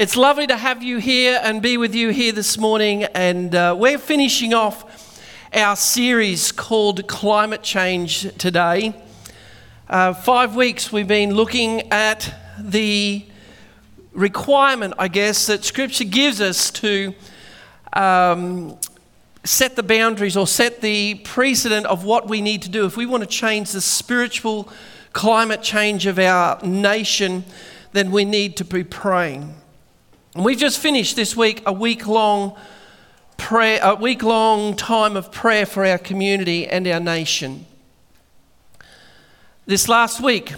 It's lovely to have you here and be with you here this morning. And uh, we're finishing off our series called Climate Change today. Uh, five weeks we've been looking at the requirement, I guess, that Scripture gives us to um, set the boundaries or set the precedent of what we need to do if we want to change the spiritual climate change of our nation. Then we need to be praying. And we've just finished this week a week long prayer, a week long time of prayer for our community and our nation. This last week,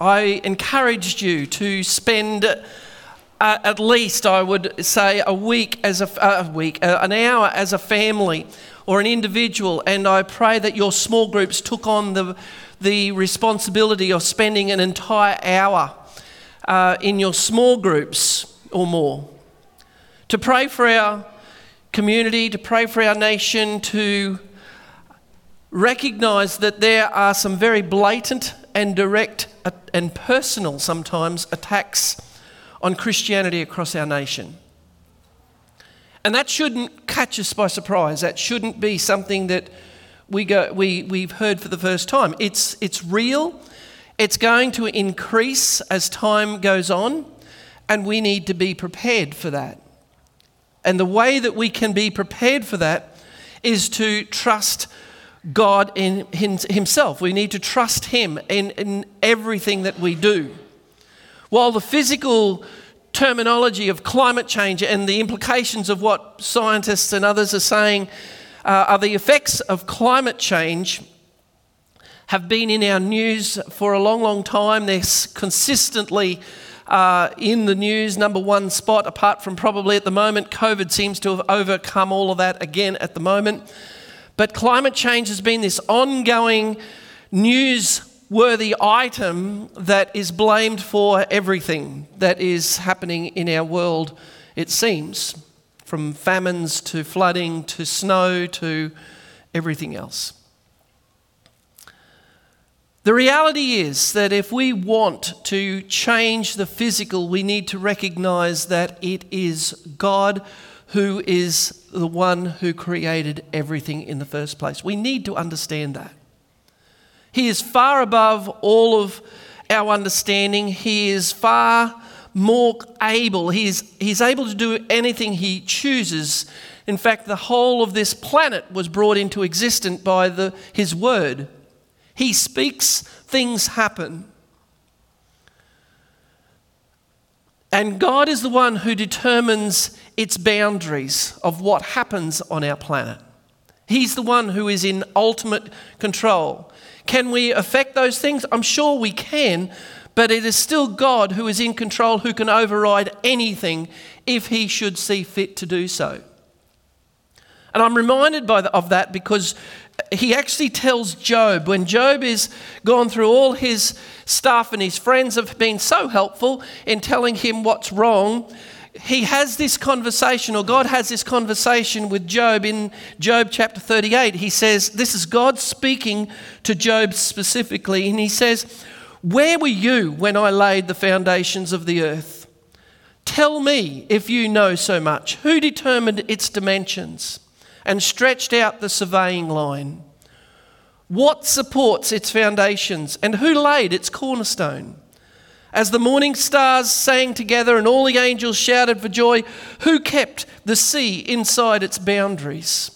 I encouraged you to spend uh, at least, I would say, a week as a, uh, a week, uh, an hour as a family or an individual, and I pray that your small groups took on the, the responsibility of spending an entire hour uh, in your small groups or more. To pray for our community, to pray for our nation, to recognize that there are some very blatant and direct and personal sometimes attacks on Christianity across our nation. And that shouldn't catch us by surprise. That shouldn't be something that we go, we, we've heard for the first time. It's, it's real, it's going to increase as time goes on. And we need to be prepared for that. And the way that we can be prepared for that is to trust God in Himself. We need to trust Him in, in everything that we do. While the physical terminology of climate change and the implications of what scientists and others are saying uh, are the effects of climate change have been in our news for a long, long time. They're consistently uh, in the news, number one spot, apart from probably at the moment, COVID seems to have overcome all of that again at the moment. But climate change has been this ongoing newsworthy item that is blamed for everything that is happening in our world, it seems, from famines to flooding to snow to everything else. The reality is that if we want to change the physical, we need to recognize that it is God who is the one who created everything in the first place. We need to understand that. He is far above all of our understanding. He is far more able. He is, he's able to do anything he chooses. In fact, the whole of this planet was brought into existence by the, his word. He speaks, things happen. And God is the one who determines its boundaries of what happens on our planet. He's the one who is in ultimate control. Can we affect those things? I'm sure we can, but it is still God who is in control, who can override anything if he should see fit to do so. And I'm reminded by the, of that because he actually tells Job, when Job is gone through all his stuff and his friends have been so helpful in telling him what's wrong, he has this conversation, or God has this conversation with Job in Job chapter 38. He says, This is God speaking to Job specifically, and he says, Where were you when I laid the foundations of the earth? Tell me if you know so much. Who determined its dimensions? And stretched out the surveying line? What supports its foundations and who laid its cornerstone? As the morning stars sang together and all the angels shouted for joy, who kept the sea inside its boundaries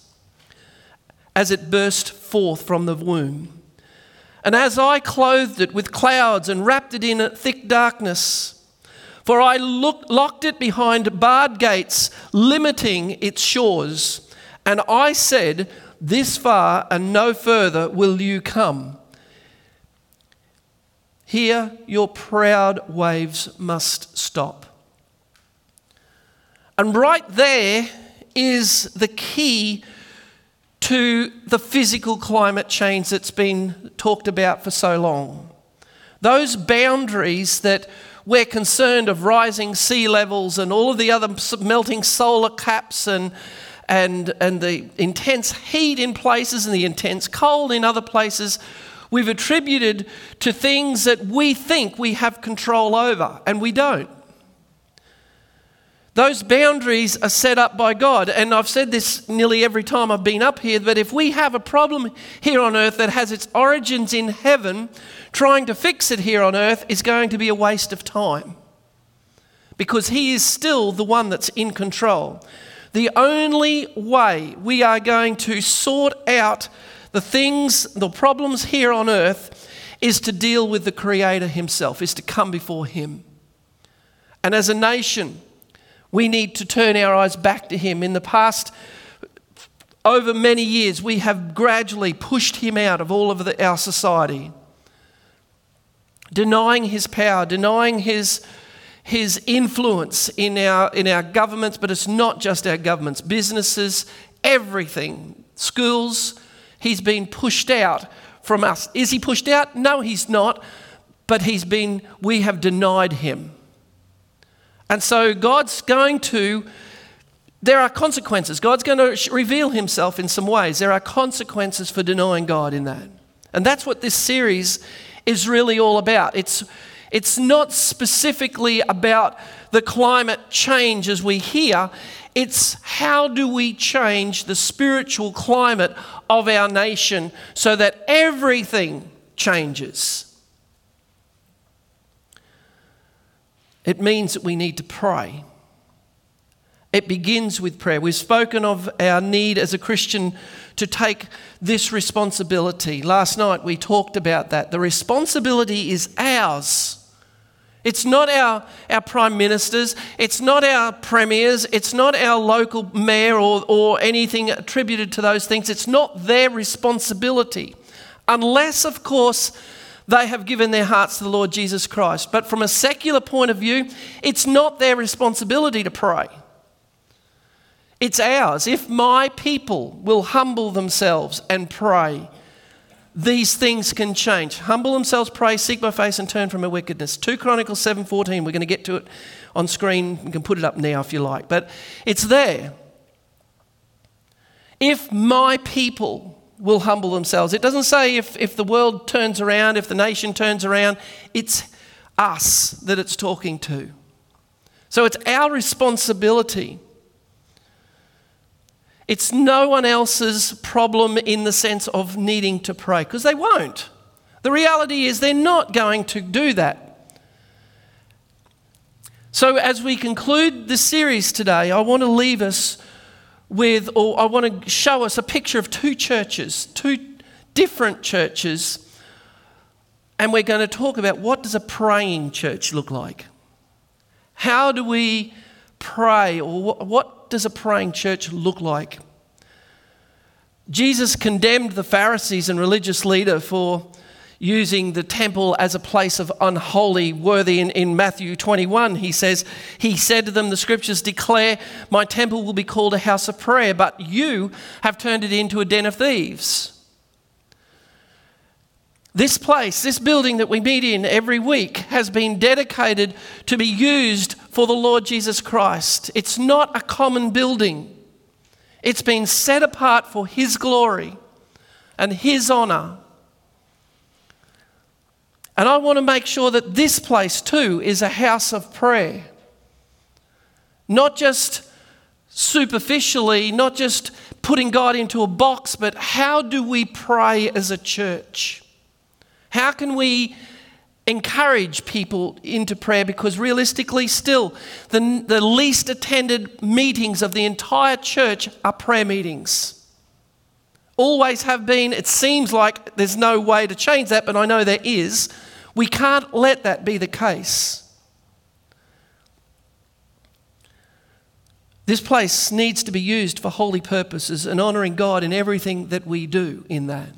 as it burst forth from the womb? And as I clothed it with clouds and wrapped it in a thick darkness, for I look, locked it behind barred gates, limiting its shores. And I said, This far and no further will you come. Here your proud waves must stop. And right there is the key to the physical climate change that's been talked about for so long. Those boundaries that we're concerned of rising sea levels and all of the other melting solar caps and and, and the intense heat in places and the intense cold in other places, we've attributed to things that we think we have control over, and we don't. Those boundaries are set up by God. And I've said this nearly every time I've been up here, but if we have a problem here on earth that has its origins in heaven, trying to fix it here on earth is going to be a waste of time. Because He is still the one that's in control. The only way we are going to sort out the things, the problems here on earth, is to deal with the Creator Himself, is to come before Him. And as a nation, we need to turn our eyes back to Him. In the past, over many years, we have gradually pushed Him out of all of the, our society, denying His power, denying His, his influence in our, in our governments, but it's not just our governments, businesses, everything, schools. He's been pushed out from us. Is he pushed out? No, he's not. But he's been, we have denied him. And so God's going to, there are consequences. God's going to reveal himself in some ways. There are consequences for denying God in that. And that's what this series is really all about. It's, it's not specifically about the climate change as we hear, it's how do we change the spiritual climate of our nation so that everything changes. It means that we need to pray. It begins with prayer. We've spoken of our need as a Christian to take this responsibility. Last night we talked about that. The responsibility is ours. It's not our, our prime ministers, it's not our premiers, it's not our local mayor or, or anything attributed to those things. It's not their responsibility. Unless, of course, they have given their hearts to the Lord Jesus Christ. But from a secular point of view, it's not their responsibility to pray. It's ours. If my people will humble themselves and pray, these things can change. Humble themselves, pray, seek my face, and turn from their wickedness. 2 Chronicles 7.14, we're going to get to it on screen. You can put it up now if you like. But it's there. If my people will humble themselves. It doesn't say if, if the world turns around, if the nation turns around, it's us that it's talking to. So it's our responsibility. It's no one else's problem in the sense of needing to pray, because they won't. The reality is they're not going to do that. So, as we conclude the series today, I want to leave us with, or I want to show us a picture of two churches, two different churches, and we're going to talk about what does a praying church look like? How do we pray, or what does a praying church look like? Jesus condemned the Pharisees and religious leader for using the temple as a place of unholy worthy in, in Matthew 21 he says he said to them the scriptures declare my temple will be called a house of prayer but you have turned it into a den of thieves this place, this building that we meet in every week, has been dedicated to be used for the Lord Jesus Christ. It's not a common building, it's been set apart for His glory and His honour. And I want to make sure that this place too is a house of prayer. Not just superficially, not just putting God into a box, but how do we pray as a church? How can we encourage people into prayer? Because realistically, still, the, the least attended meetings of the entire church are prayer meetings always have been. It seems like there's no way to change that, but I know there is. We can't let that be the case. This place needs to be used for holy purposes and honouring God in everything that we do in that.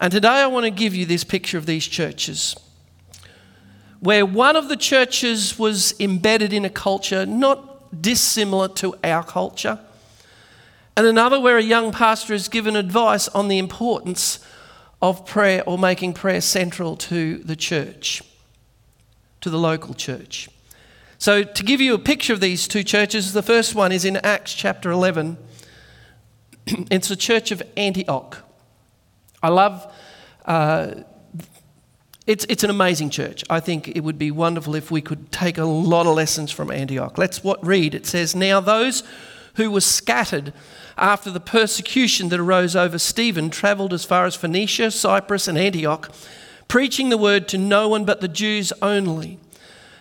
And today I want to give you this picture of these churches where one of the churches was embedded in a culture not dissimilar to our culture and another where a young pastor is given advice on the importance of prayer or making prayer central to the church, to the local church. So, to give you a picture of these two churches, the first one is in Acts chapter 11. it's the church of Antioch. I love uh, it's, it's an amazing church. I think it would be wonderful if we could take a lot of lessons from Antioch. Let's what read. It says, Now those who were scattered after the persecution that arose over Stephen travelled as far as Phoenicia, Cyprus, and Antioch, preaching the word to no one but the Jews only.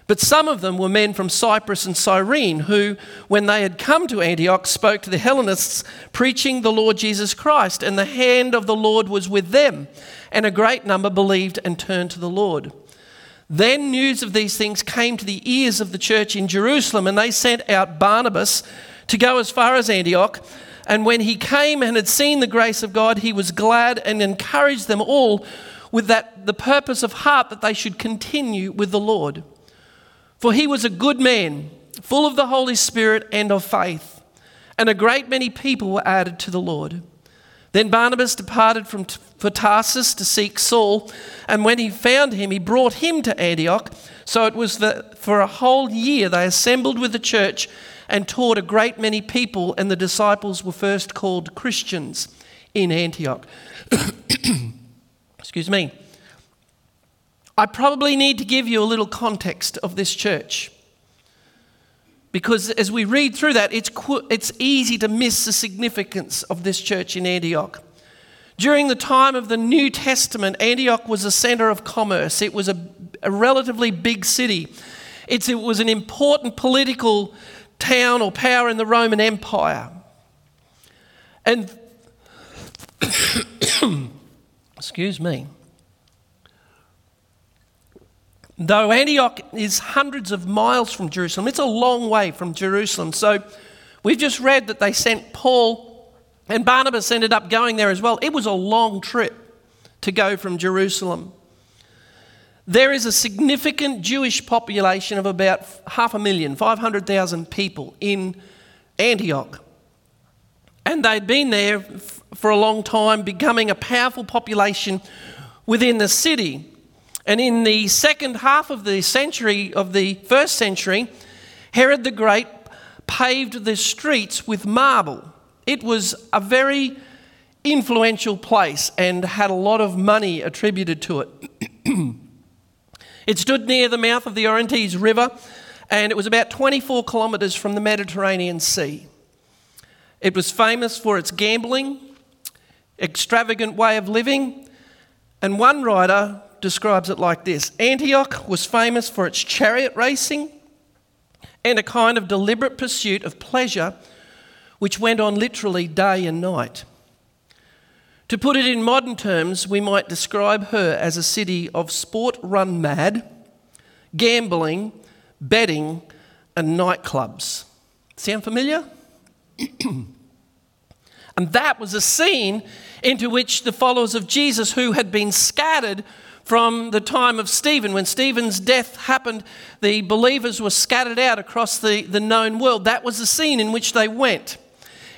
But some of them were men from Cyprus and Cyrene, who, when they had come to Antioch, spoke to the Hellenists, preaching the Lord Jesus Christ, and the hand of the Lord was with them, and a great number believed and turned to the Lord. Then news of these things came to the ears of the church in Jerusalem, and they sent out Barnabas to go as far as Antioch. And when he came and had seen the grace of God, he was glad and encouraged them all with that the purpose of heart that they should continue with the Lord. For he was a good man, full of the Holy Spirit and of faith, and a great many people were added to the Lord. Then Barnabas departed from for Tarsus to seek Saul, and when he found him, he brought him to Antioch. So it was that for a whole year they assembled with the church and taught a great many people, and the disciples were first called Christians in Antioch. Excuse me. I probably need to give you a little context of this church. Because as we read through that, it's, it's easy to miss the significance of this church in Antioch. During the time of the New Testament, Antioch was a center of commerce. It was a, a relatively big city. It's, it was an important political town or power in the Roman Empire. And, excuse me. Though Antioch is hundreds of miles from Jerusalem, it's a long way from Jerusalem. So we've just read that they sent Paul and Barnabas ended up going there as well. It was a long trip to go from Jerusalem. There is a significant Jewish population of about half a million, 500,000 people in Antioch. And they'd been there for a long time, becoming a powerful population within the city. And in the second half of the century, of the first century, Herod the Great paved the streets with marble. It was a very influential place and had a lot of money attributed to it. it stood near the mouth of the Orontes River and it was about 24 kilometres from the Mediterranean Sea. It was famous for its gambling, extravagant way of living, and one writer describes it like this Antioch was famous for its chariot racing and a kind of deliberate pursuit of pleasure which went on literally day and night. To put it in modern terms, we might describe her as a city of sport run mad, gambling, betting, and nightclubs. Sound familiar? and that was a scene into which the followers of Jesus, who had been scattered from the time of Stephen. When Stephen's death happened, the believers were scattered out across the, the known world. That was the scene in which they went.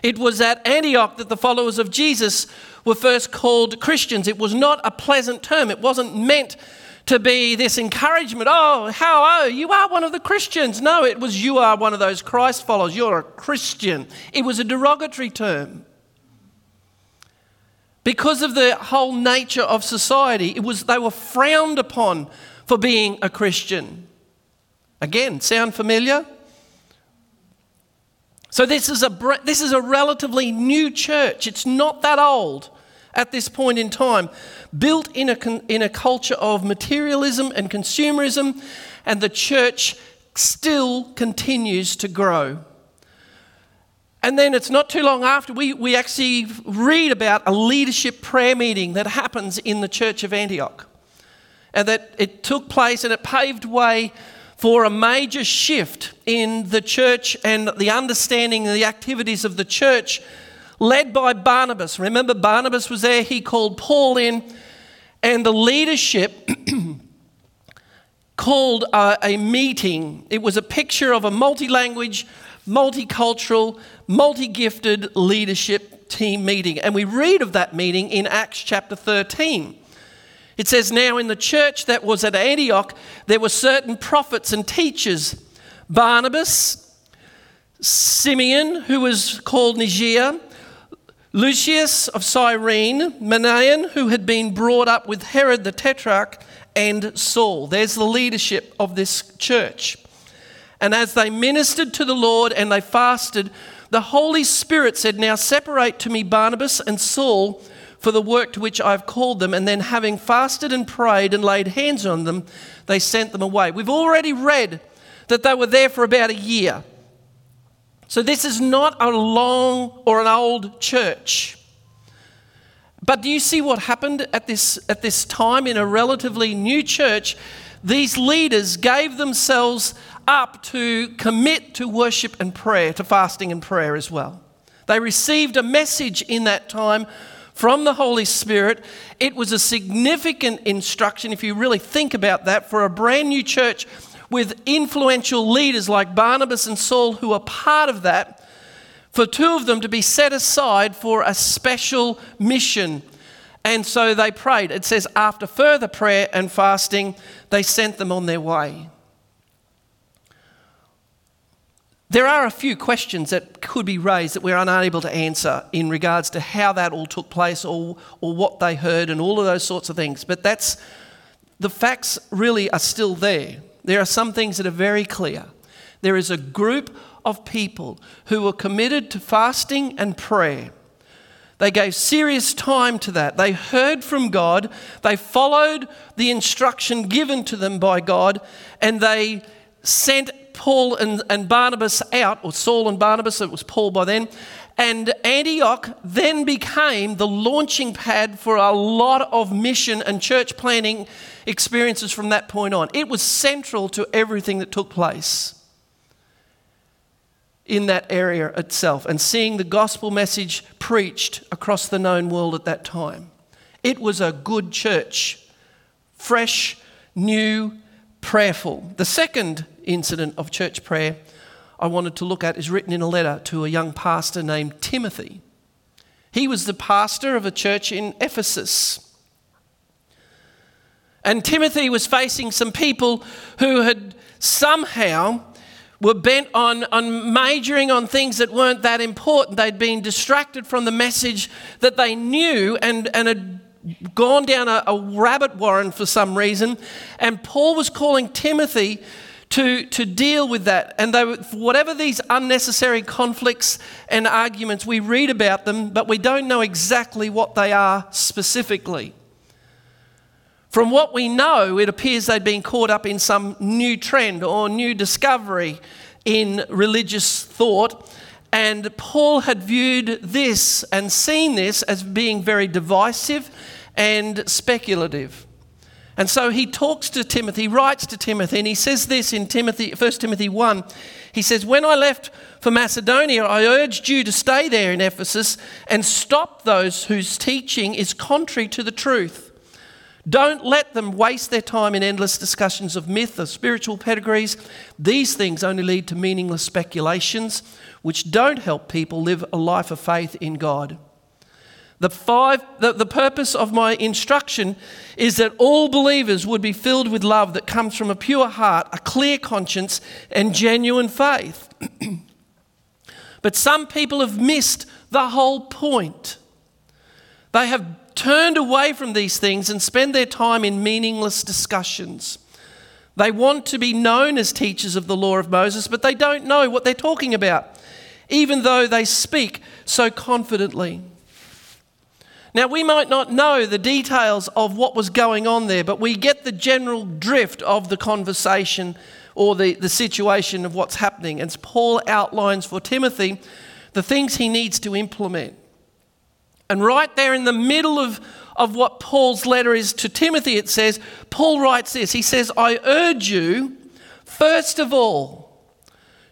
It was at Antioch that the followers of Jesus were first called Christians. It was not a pleasant term, it wasn't meant to be this encouragement. Oh, how you? You are one of the Christians. No, it was you are one of those Christ followers. You're a Christian. It was a derogatory term. Because of the whole nature of society, it was, they were frowned upon for being a Christian. Again, sound familiar? So, this is, a, this is a relatively new church. It's not that old at this point in time, built in a, in a culture of materialism and consumerism, and the church still continues to grow. And then it's not too long after we, we actually read about a leadership prayer meeting that happens in the church of Antioch. And that it took place and it paved way for a major shift in the church and the understanding of the activities of the church, led by Barnabas. Remember, Barnabas was there, he called Paul in, and the leadership called a, a meeting. It was a picture of a multi language, multicultural, multi gifted leadership team meeting. And we read of that meeting in Acts chapter 13. It says, Now in the church that was at Antioch, there were certain prophets and teachers Barnabas, Simeon, who was called Niger, Lucius of Cyrene, Manaen, who had been brought up with Herod the Tetrarch, and Saul. There's the leadership of this church. And as they ministered to the Lord and they fasted, the Holy Spirit said, Now separate to me Barnabas and Saul for the work to which I've called them. And then, having fasted and prayed and laid hands on them, they sent them away. We've already read that they were there for about a year. So, this is not a long or an old church. But do you see what happened at this, at this time in a relatively new church? These leaders gave themselves up to commit to worship and prayer, to fasting and prayer as well. They received a message in that time from the Holy Spirit. It was a significant instruction, if you really think about that, for a brand new church with influential leaders like Barnabas and Saul who are part of that, for two of them to be set aside for a special mission. And so they prayed. It says, after further prayer and fasting, they sent them on their way. There are a few questions that could be raised that we're unable to answer in regards to how that all took place or, or what they heard and all of those sorts of things. But that's the facts really are still there. There are some things that are very clear. There is a group of people who were committed to fasting and prayer. They gave serious time to that. They heard from God. They followed the instruction given to them by God, and they sent Paul and, and Barnabas out, or Saul and Barnabas, it was Paul by then. And Antioch then became the launching pad for a lot of mission and church planning experiences from that point on. It was central to everything that took place in that area itself and seeing the gospel message preached across the known world at that time. It was a good church, fresh, new, prayerful. The second incident of church prayer I wanted to look at is written in a letter to a young pastor named Timothy. He was the pastor of a church in Ephesus. And Timothy was facing some people who had somehow were bent on, on majoring on things that weren't that important. They'd been distracted from the message that they knew and, and had gone down a, a rabbit warren for some reason. And Paul was calling Timothy to, to deal with that. And they, whatever these unnecessary conflicts and arguments, we read about them, but we don't know exactly what they are specifically. From what we know, it appears they'd been caught up in some new trend or new discovery in religious thought. And Paul had viewed this and seen this as being very divisive and speculative. And so he talks to Timothy, writes to Timothy, and he says this in Timothy, 1 Timothy 1. He says, When I left for Macedonia, I urged you to stay there in Ephesus and stop those whose teaching is contrary to the truth. Don't let them waste their time in endless discussions of myth or spiritual pedigrees. These things only lead to meaningless speculations, which don't help people live a life of faith in God. The, five, the, the purpose of my instruction is that all believers would be filled with love that comes from a pure heart, a clear conscience, and genuine faith. but some people have missed the whole point. They have turned away from these things and spend their time in meaningless discussions. They want to be known as teachers of the law of Moses, but they don't know what they're talking about, even though they speak so confidently. Now, we might not know the details of what was going on there, but we get the general drift of the conversation or the, the situation of what's happening. As Paul outlines for Timothy the things he needs to implement. And right there in the middle of, of what Paul's letter is to Timothy, it says, Paul writes this He says, I urge you, first of all,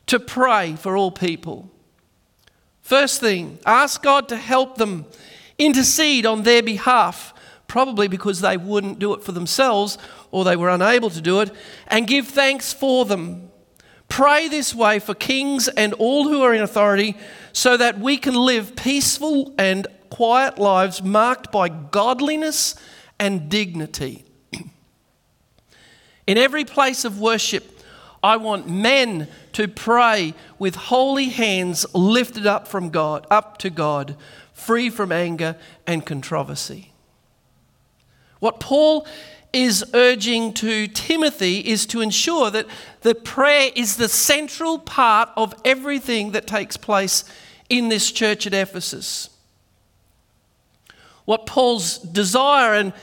to pray for all people. First thing, ask God to help them intercede on their behalf, probably because they wouldn't do it for themselves or they were unable to do it, and give thanks for them. Pray this way for kings and all who are in authority so that we can live peaceful and quiet lives marked by godliness and dignity. In every place of worship, I want men to pray with holy hands lifted up from God, up to God, free from anger and controversy. What Paul is urging to Timothy is to ensure that the prayer is the central part of everything that takes place in this church at Ephesus. What Paul's desire and,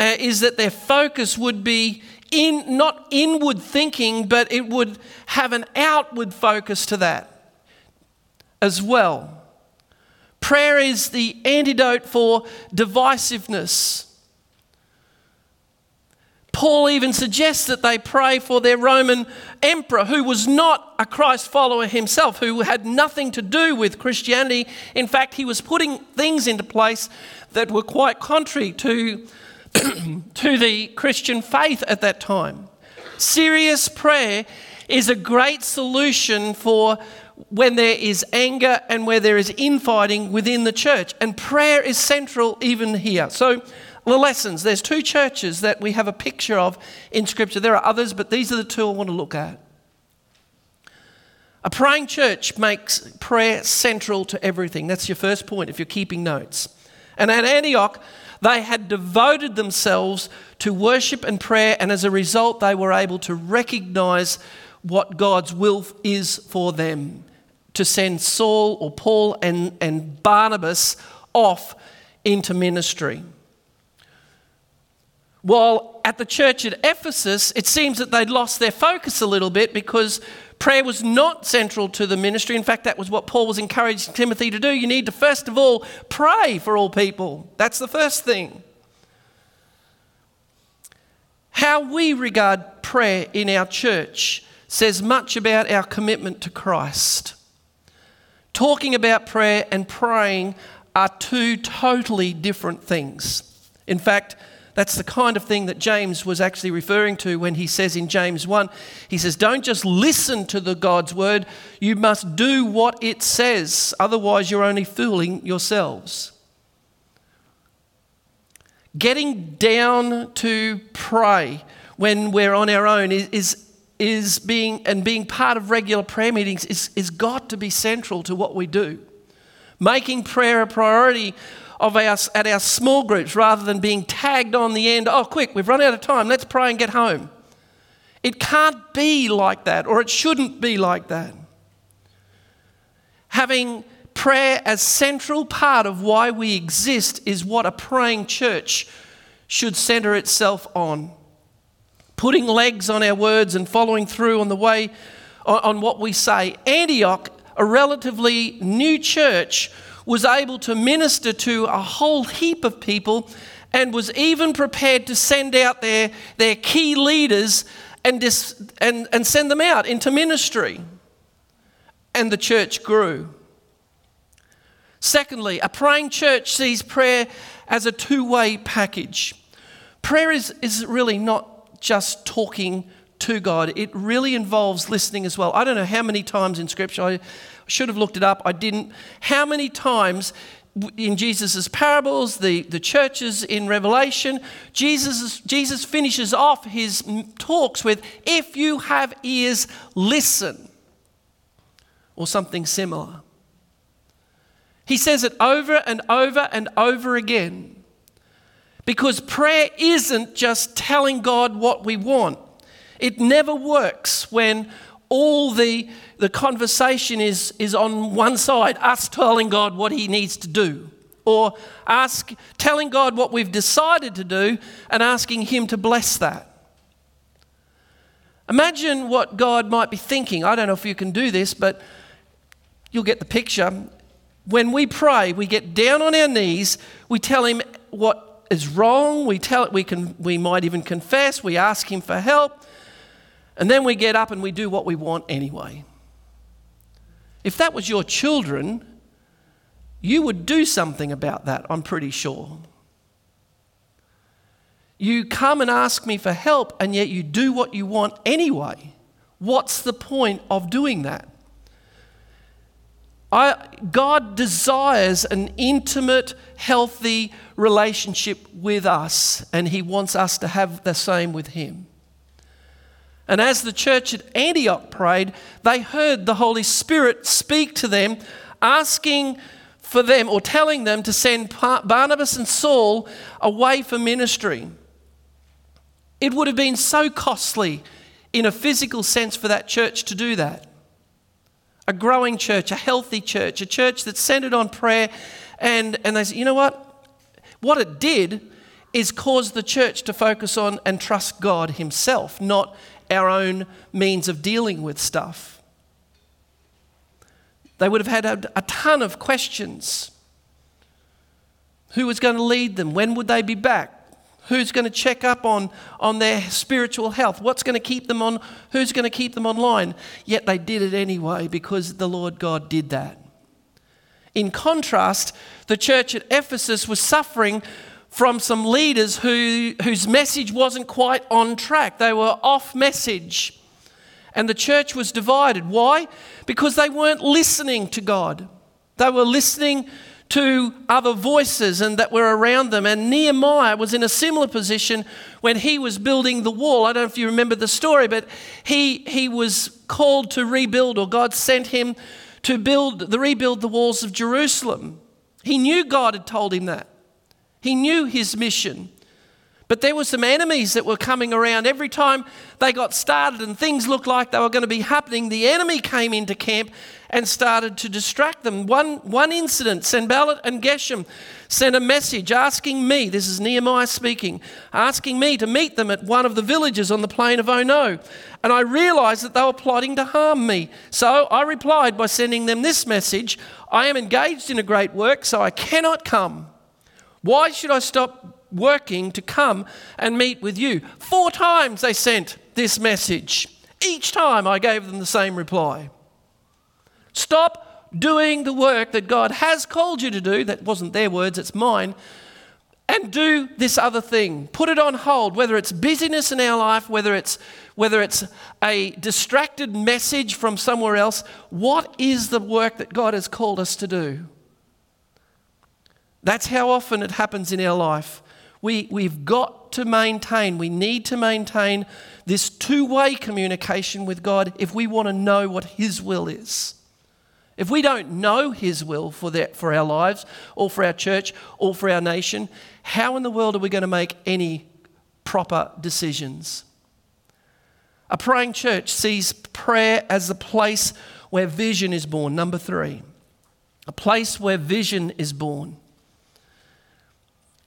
uh, is that their focus would be in not inward thinking, but it would have an outward focus to that as well. Prayer is the antidote for divisiveness. Paul even suggests that they pray for their Roman emperor, who was not a Christ follower himself, who had nothing to do with Christianity. In fact, he was putting things into place that were quite contrary to, to the Christian faith at that time. Serious prayer is a great solution for when there is anger and where there is infighting within the church. And prayer is central even here. So, the lessons. There's two churches that we have a picture of in Scripture. There are others, but these are the two I want to look at. A praying church makes prayer central to everything. That's your first point if you're keeping notes. And at Antioch, they had devoted themselves to worship and prayer, and as a result, they were able to recognize what God's will is for them to send Saul or Paul and, and Barnabas off into ministry. While at the church at Ephesus, it seems that they'd lost their focus a little bit because prayer was not central to the ministry. In fact, that was what Paul was encouraging Timothy to do. You need to, first of all, pray for all people. That's the first thing. How we regard prayer in our church says much about our commitment to Christ. Talking about prayer and praying are two totally different things. In fact, that's the kind of thing that James was actually referring to when he says in James 1, he says, Don't just listen to the God's word, you must do what it says, otherwise, you're only fooling yourselves. Getting down to pray when we're on our own is, is, is being and being part of regular prayer meetings is, is got to be central to what we do. Making prayer a priority of our, at our small groups rather than being tagged on the end, oh, quick, we've run out of time, let's pray and get home. It can't be like that, or it shouldn't be like that. Having prayer as central part of why we exist is what a praying church should center itself on. Putting legs on our words and following through on the way on what we say. Antioch, a relatively new church, was able to minister to a whole heap of people and was even prepared to send out their, their key leaders and, dis, and, and send them out into ministry. And the church grew. Secondly, a praying church sees prayer as a two way package. Prayer is, is really not just talking to God, it really involves listening as well. I don't know how many times in Scripture I, should have looked it up, I didn't. How many times in Jesus' parables, the, the churches in Revelation, Jesus, Jesus finishes off his talks with, If you have ears, listen, or something similar. He says it over and over and over again. Because prayer isn't just telling God what we want. It never works when all the, the conversation is, is on one side, us telling God what He needs to do, or ask, telling God what we've decided to do and asking Him to bless that. Imagine what God might be thinking. I don't know if you can do this, but you'll get the picture. When we pray, we get down on our knees, we tell Him what is wrong, we, tell, it, we, can, we might even confess, we ask Him for help. And then we get up and we do what we want anyway. If that was your children, you would do something about that, I'm pretty sure. You come and ask me for help, and yet you do what you want anyway. What's the point of doing that? I, God desires an intimate, healthy relationship with us, and He wants us to have the same with Him. And as the church at Antioch prayed, they heard the Holy Spirit speak to them, asking for them or telling them to send Barnabas and Saul away for ministry. It would have been so costly in a physical sense for that church to do that. A growing church, a healthy church, a church that's centered on prayer. And, and they said, you know what? What it did is cause the church to focus on and trust God Himself, not our own means of dealing with stuff. They would have had a, a ton of questions. Who was going to lead them? When would they be back? Who's going to check up on, on their spiritual health? What's going to keep them on? Who's going to keep them online? Yet they did it anyway because the Lord God did that. In contrast, the church at Ephesus was suffering from some leaders who, whose message wasn't quite on track. They were off message. And the church was divided. Why? Because they weren't listening to God. They were listening to other voices and that were around them. And Nehemiah was in a similar position when he was building the wall. I don't know if you remember the story, but he, he was called to rebuild, or God sent him to build the rebuild the walls of Jerusalem. He knew God had told him that. He knew his mission. But there were some enemies that were coming around. Every time they got started and things looked like they were going to be happening, the enemy came into camp and started to distract them. One, one incident, Sanballat and Geshem sent a message asking me, this is Nehemiah speaking, asking me to meet them at one of the villages on the plain of Ono. And I realized that they were plotting to harm me. So I replied by sending them this message I am engaged in a great work, so I cannot come. Why should I stop working to come and meet with you. Four times they sent this message. Each time I gave them the same reply Stop doing the work that God has called you to do. That wasn't their words, it's mine. And do this other thing. Put it on hold, whether it's busyness in our life, whether it's, whether it's a distracted message from somewhere else. What is the work that God has called us to do? That's how often it happens in our life we, we've got to maintain, we need to maintain this two way communication with God if we want to know what His will is. If we don't know His will for, that, for our lives, or for our church, or for our nation, how in the world are we going to make any proper decisions? A praying church sees prayer as the place where vision is born. Number three, a place where vision is born.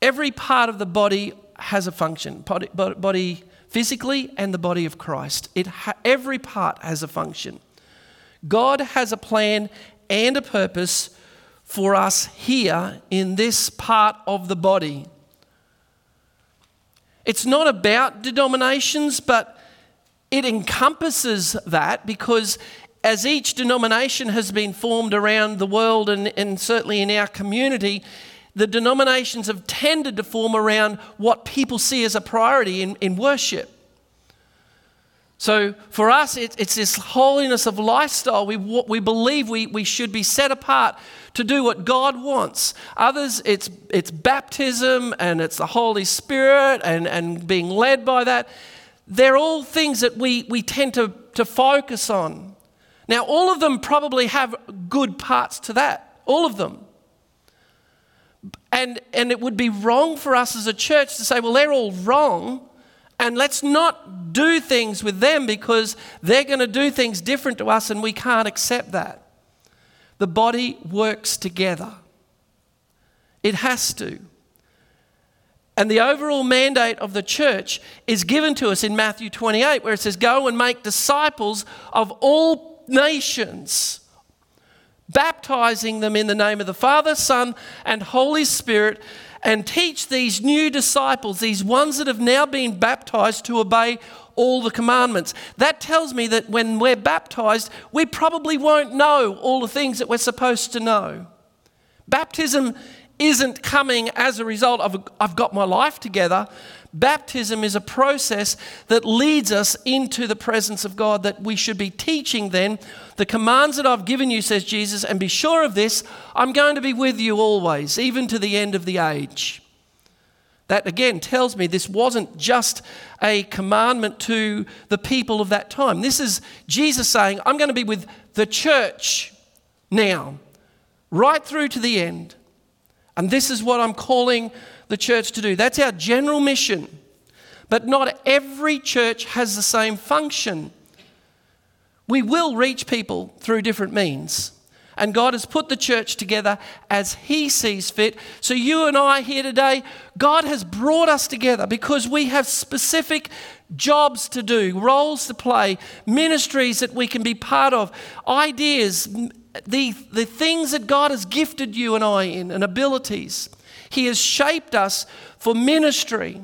Every part of the body has a function body, body physically and the body of Christ. It ha- every part has a function. God has a plan and a purpose for us here in this part of the body. It's not about denominations, but it encompasses that because as each denomination has been formed around the world and, and certainly in our community, the denominations have tended to form around what people see as a priority in, in worship. So for us, it, it's this holiness of lifestyle. We, we believe we, we should be set apart to do what God wants. Others, it's, it's baptism and it's the Holy Spirit and, and being led by that. They're all things that we, we tend to, to focus on. Now, all of them probably have good parts to that, all of them. And, and it would be wrong for us as a church to say, well, they're all wrong, and let's not do things with them because they're going to do things different to us, and we can't accept that. The body works together, it has to. And the overall mandate of the church is given to us in Matthew 28, where it says, Go and make disciples of all nations baptizing them in the name of the Father, Son, and Holy Spirit, and teach these new disciples, these ones that have now been baptized, to obey all the commandments. That tells me that when we're baptized, we probably won't know all the things that we're supposed to know. Baptism isn't coming as a result of I've got my life together. Baptism is a process that leads us into the presence of God that we should be teaching then. The commands that I've given you, says Jesus, and be sure of this I'm going to be with you always, even to the end of the age. That again tells me this wasn't just a commandment to the people of that time. This is Jesus saying, I'm going to be with the church now, right through to the end. And this is what I'm calling the church to do. That's our general mission. But not every church has the same function. We will reach people through different means. And God has put the church together as He sees fit. So, you and I here today, God has brought us together because we have specific jobs to do, roles to play, ministries that we can be part of, ideas, the, the things that God has gifted you and I in, and abilities. He has shaped us for ministry.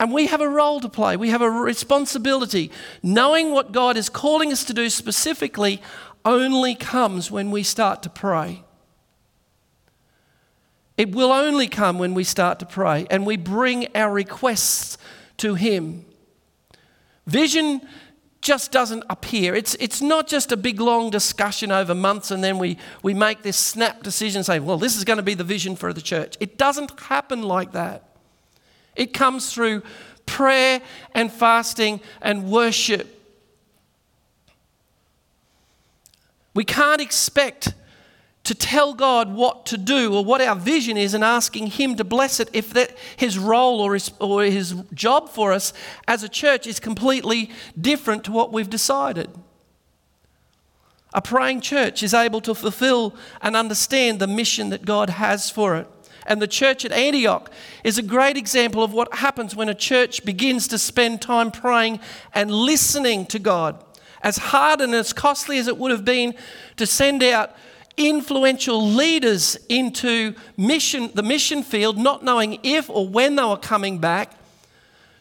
And we have a role to play. We have a responsibility. Knowing what God is calling us to do specifically only comes when we start to pray. It will only come when we start to pray and we bring our requests to Him. Vision just doesn't appear. It's, it's not just a big long discussion over months and then we, we make this snap decision saying, well, this is going to be the vision for the church. It doesn't happen like that. It comes through prayer and fasting and worship. We can't expect to tell God what to do or what our vision is and asking Him to bless it if that His role or His, or his job for us as a church is completely different to what we've decided. A praying church is able to fulfill and understand the mission that God has for it. And the church at Antioch is a great example of what happens when a church begins to spend time praying and listening to God. As hard and as costly as it would have been to send out influential leaders into mission, the mission field, not knowing if or when they were coming back,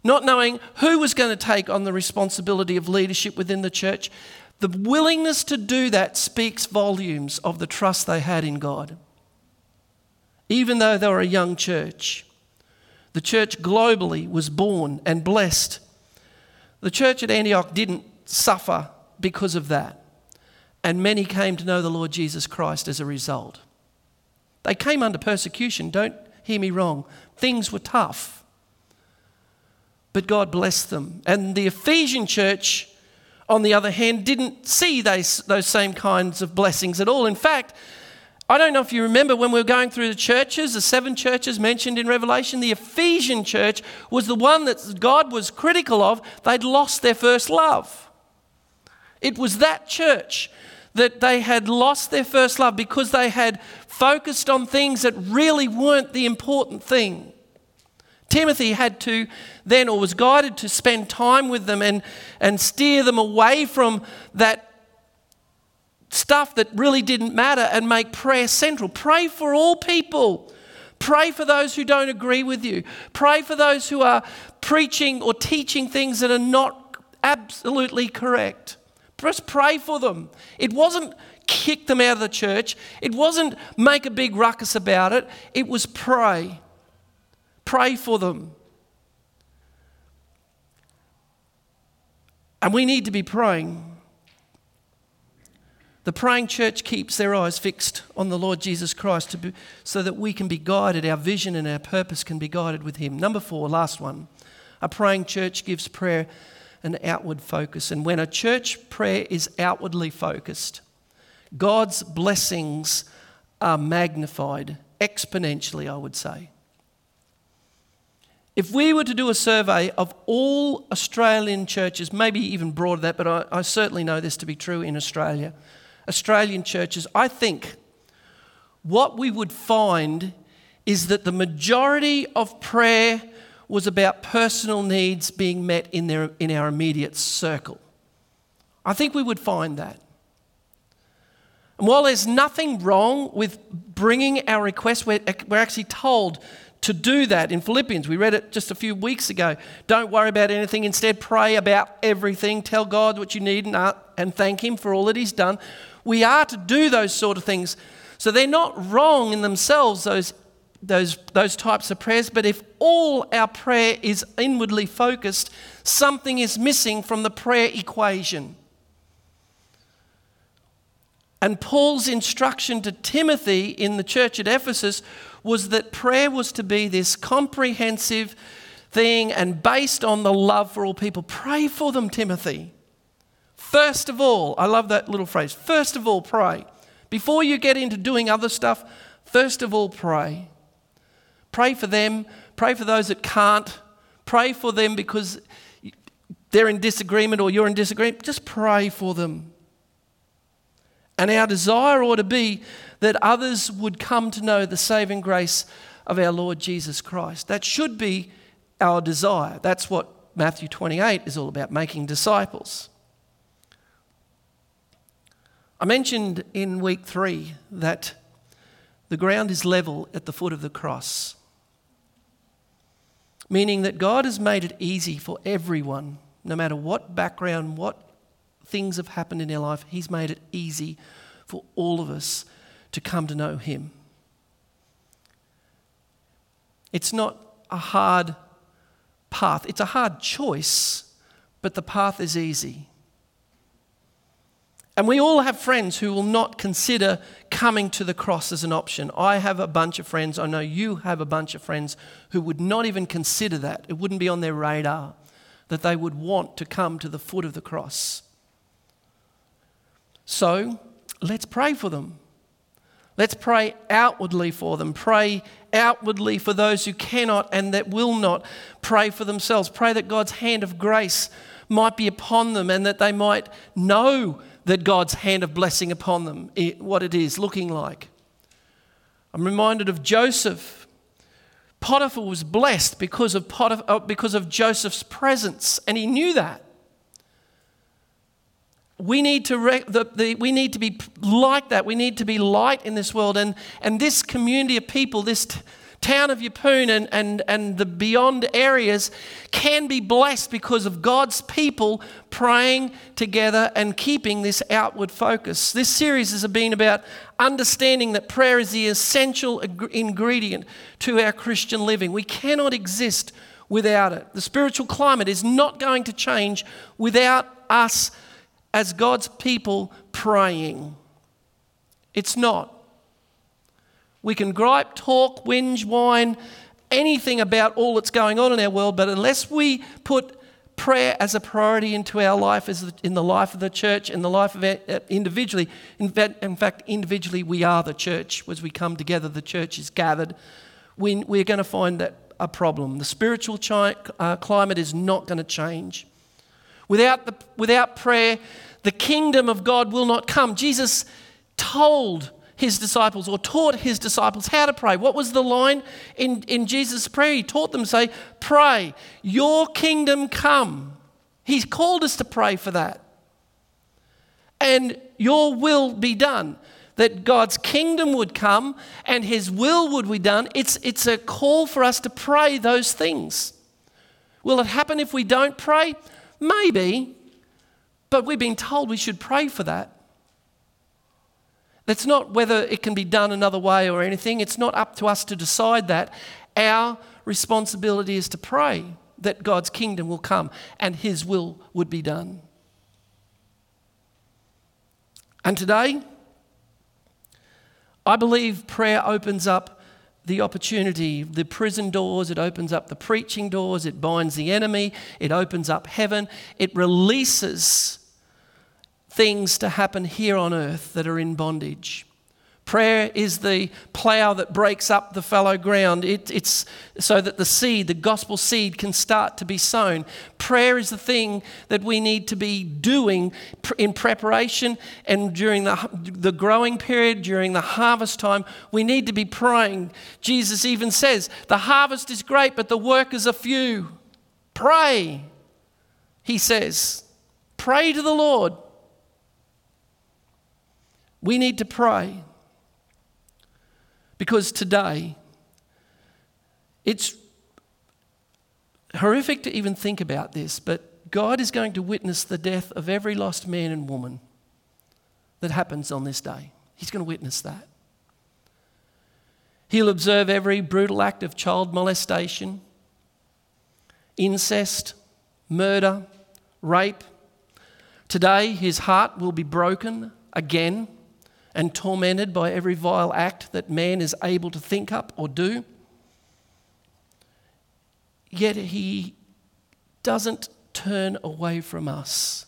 not knowing who was going to take on the responsibility of leadership within the church. The willingness to do that speaks volumes of the trust they had in God even though they were a young church. The church globally was born and blessed. The church at Antioch didn't suffer because of that, and many came to know the Lord Jesus Christ as a result. They came under persecution, don't hear me wrong. Things were tough, but God blessed them. And the Ephesian church, on the other hand, didn't see those, those same kinds of blessings at all. In fact, I don't know if you remember when we were going through the churches, the seven churches mentioned in Revelation, the Ephesian church was the one that God was critical of. They'd lost their first love. It was that church that they had lost their first love because they had focused on things that really weren't the important thing. Timothy had to then, or was guided to spend time with them and, and steer them away from that stuff that really didn't matter and make prayer central. Pray for all people. Pray for those who don't agree with you. Pray for those who are preaching or teaching things that are not absolutely correct. Just pray for them. It wasn't kick them out of the church, it wasn't make a big ruckus about it. It was pray. Pray for them. And we need to be praying. The praying church keeps their eyes fixed on the Lord Jesus Christ be, so that we can be guided, our vision and our purpose can be guided with Him. Number four, last one. A praying church gives prayer an outward focus. And when a church prayer is outwardly focused, God's blessings are magnified exponentially, I would say. If we were to do a survey of all Australian churches, maybe even broader that, but I, I certainly know this to be true in Australia, Australian churches, I think what we would find is that the majority of prayer was about personal needs being met in, their, in our immediate circle. I think we would find that. And while there's nothing wrong with bringing our requests, we're, we're actually told to do that in Philippians. We read it just a few weeks ago. Don't worry about anything, instead, pray about everything. Tell God what you need and, uh, and thank Him for all that He's done. We are to do those sort of things. So they're not wrong in themselves, those, those, those types of prayers, but if all our prayer is inwardly focused, something is missing from the prayer equation. And Paul's instruction to Timothy in the church at Ephesus was that prayer was to be this comprehensive thing and based on the love for all people. Pray for them, Timothy. First of all, I love that little phrase. First of all, pray. Before you get into doing other stuff, first of all, pray. Pray for them, pray for those that can't pray for them because they're in disagreement or you're in disagreement. Just pray for them. And our desire ought to be that others would come to know the saving grace of our Lord Jesus Christ. That should be our desire. That's what Matthew 28 is all about making disciples. I mentioned in week three that the ground is level at the foot of the cross, meaning that God has made it easy for everyone, no matter what background, what things have happened in their life, He's made it easy for all of us to come to know Him. It's not a hard path, it's a hard choice, but the path is easy. And we all have friends who will not consider coming to the cross as an option. I have a bunch of friends, I know you have a bunch of friends who would not even consider that. It wouldn't be on their radar that they would want to come to the foot of the cross. So let's pray for them. Let's pray outwardly for them. Pray outwardly for those who cannot and that will not pray for themselves. Pray that God's hand of grace might be upon them and that they might know that God's hand of blessing upon them, what it is looking like. I'm reminded of Joseph. Potiphar was blessed because of, Potiphar, uh, because of Joseph's presence, and he knew that. We need, to re- the, the, we need to be like that. We need to be light in this world. And, and this community of people, this town of Yeppoon and, and, and the beyond areas can be blessed because of God's people praying together and keeping this outward focus. This series has been about understanding that prayer is the essential ingredient to our Christian living. We cannot exist without it. The spiritual climate is not going to change without us as God's people praying. It's not. We can gripe, talk, whinge, whine, anything about all that's going on in our world, but unless we put prayer as a priority into our life, as in the life of the church, in the life of uh, individually, in fact, in fact, individually, we are the church. As we come together, the church is gathered. We, we're going to find that a problem. The spiritual uh, climate is not going to change. Without, the, without prayer, the kingdom of God will not come. Jesus told his disciples or taught his disciples how to pray. What was the line in, in Jesus' prayer? He taught them, say, Pray, your kingdom come. He's called us to pray for that. And your will be done. That God's kingdom would come and his will would be done. It's, it's a call for us to pray those things. Will it happen if we don't pray? Maybe. But we've been told we should pray for that. It's not whether it can be done another way or anything. It's not up to us to decide that. Our responsibility is to pray that God's kingdom will come and his will would be done. And today, I believe prayer opens up the opportunity, the prison doors, it opens up the preaching doors, it binds the enemy, it opens up heaven, it releases things to happen here on earth that are in bondage. Prayer is the plough that breaks up the fallow ground. It, it's so that the seed, the gospel seed, can start to be sown. Prayer is the thing that we need to be doing in preparation and during the, the growing period, during the harvest time. We need to be praying. Jesus even says, The harvest is great, but the workers are few. Pray, he says. Pray to the Lord. We need to pray because today it's horrific to even think about this, but God is going to witness the death of every lost man and woman that happens on this day. He's going to witness that. He'll observe every brutal act of child molestation, incest, murder, rape. Today, his heart will be broken again and tormented by every vile act that man is able to think up or do. Yet he doesn't turn away from us.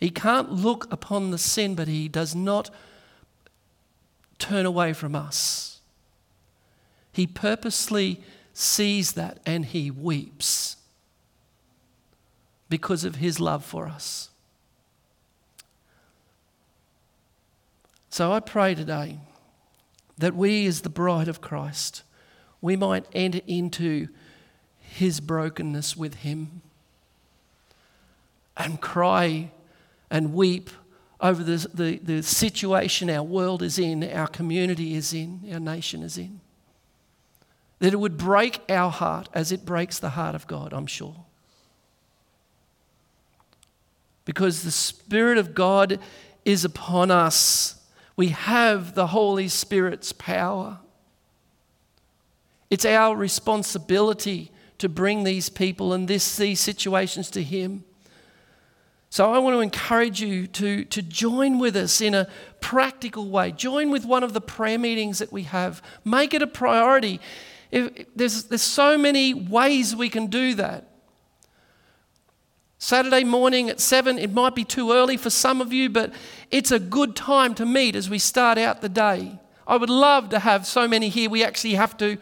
He can't look upon the sin, but he does not turn away from us. He purposely sees that and he weeps because of his love for us. So I pray today that we, as the bride of Christ, we might enter into his brokenness with him and cry and weep over the, the, the situation our world is in, our community is in, our nation is in. That it would break our heart as it breaks the heart of God, I'm sure. Because the Spirit of God is upon us. We have the Holy Spirit's power. It's our responsibility to bring these people and this, these situations to Him. So I want to encourage you to, to join with us in a practical way. Join with one of the prayer meetings that we have. Make it a priority. If, there's, there's so many ways we can do that. Saturday morning at 7, it might be too early for some of you, but it's a good time to meet as we start out the day. I would love to have so many here. We actually have to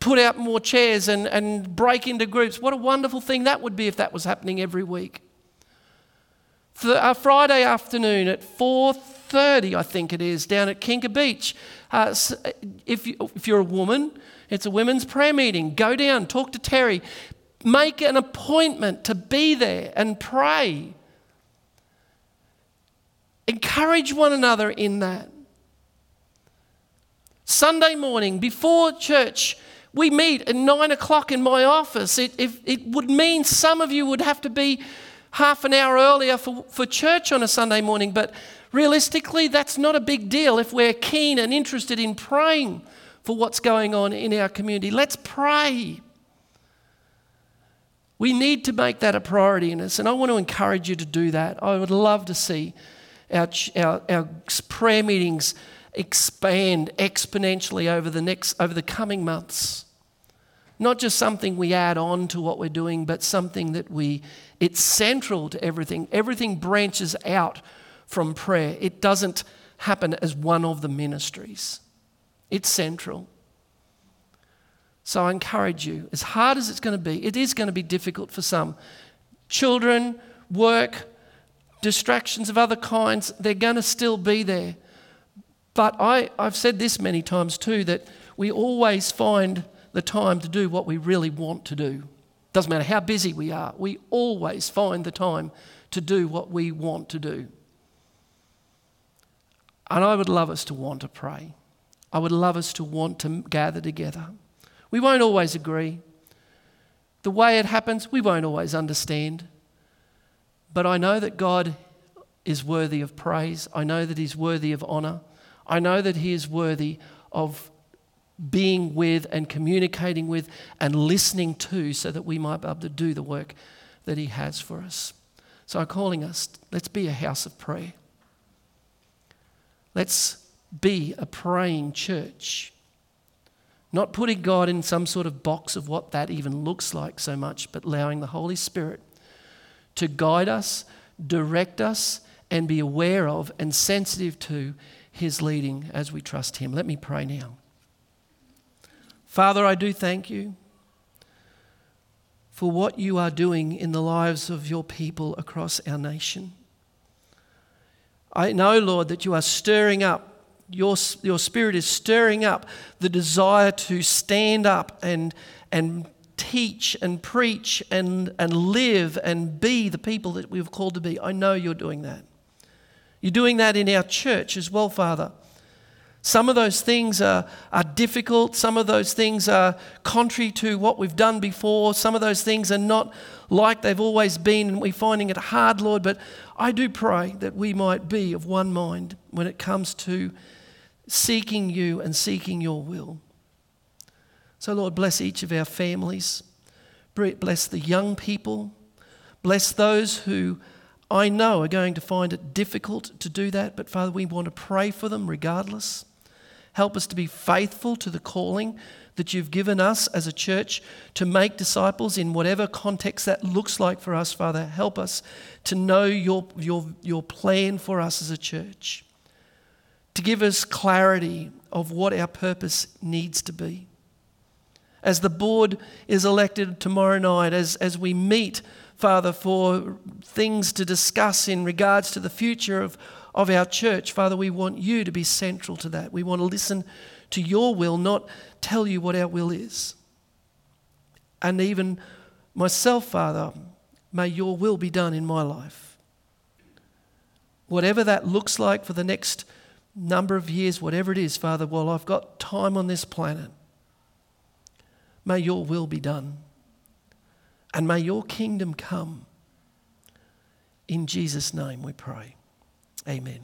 put out more chairs and, and break into groups. What a wonderful thing that would be if that was happening every week. For a Friday afternoon at 4.30, I think it is, down at Kinka Beach. Uh, if, you, if you're a woman, it's a women's prayer meeting. Go down, talk to Terry. Make an appointment to be there and pray. Encourage one another in that. Sunday morning, before church, we meet at nine o'clock in my office. It, it, it would mean some of you would have to be half an hour earlier for, for church on a Sunday morning, but realistically, that's not a big deal if we're keen and interested in praying for what's going on in our community. Let's pray. We need to make that a priority in us, and I want to encourage you to do that. I would love to see our, our, our prayer meetings expand exponentially over the next over the coming months. Not just something we add on to what we're doing, but something that we it's central to everything. Everything branches out from prayer. It doesn't happen as one of the ministries. It's central. So I encourage you, as hard as it's going to be, it is going to be difficult for some. Children, work, distractions of other kinds, they're going to still be there. But I, I've said this many times too that we always find the time to do what we really want to do. Doesn't matter how busy we are, we always find the time to do what we want to do. And I would love us to want to pray. I would love us to want to gather together. We won't always agree. The way it happens, we won't always understand. But I know that God is worthy of praise. I know that He's worthy of honour. I know that He is worthy of being with and communicating with and listening to so that we might be able to do the work that He has for us. So I'm calling us, let's be a house of prayer. Let's be a praying church. Not putting God in some sort of box of what that even looks like so much, but allowing the Holy Spirit to guide us, direct us, and be aware of and sensitive to His leading as we trust Him. Let me pray now. Father, I do thank you for what you are doing in the lives of your people across our nation. I know, Lord, that you are stirring up, your, your spirit is stirring up the desire to stand up and, and teach and preach and, and live and be the people that we've called to be. I know you're doing that. You're doing that in our church as well, Father. Some of those things are, are difficult. Some of those things are contrary to what we've done before. Some of those things are not like they've always been, and we're finding it hard, Lord. But I do pray that we might be of one mind when it comes to seeking you and seeking your will. So, Lord, bless each of our families. Bless the young people. Bless those who I know are going to find it difficult to do that, but Father, we want to pray for them regardless. Help us to be faithful to the calling that you've given us as a church to make disciples in whatever context that looks like for us, Father. Help us to know your, your, your plan for us as a church, to give us clarity of what our purpose needs to be. as the board is elected tomorrow night, as, as we meet, Father, for things to discuss in regards to the future of, of our church, Father, we want you to be central to that. We want to listen to your will, not tell you what our will is. And even myself, Father, may your will be done in my life. Whatever that looks like for the next number of years, whatever it is, Father, while I've got time on this planet, may your will be done. And may your kingdom come. In Jesus' name we pray. Amen.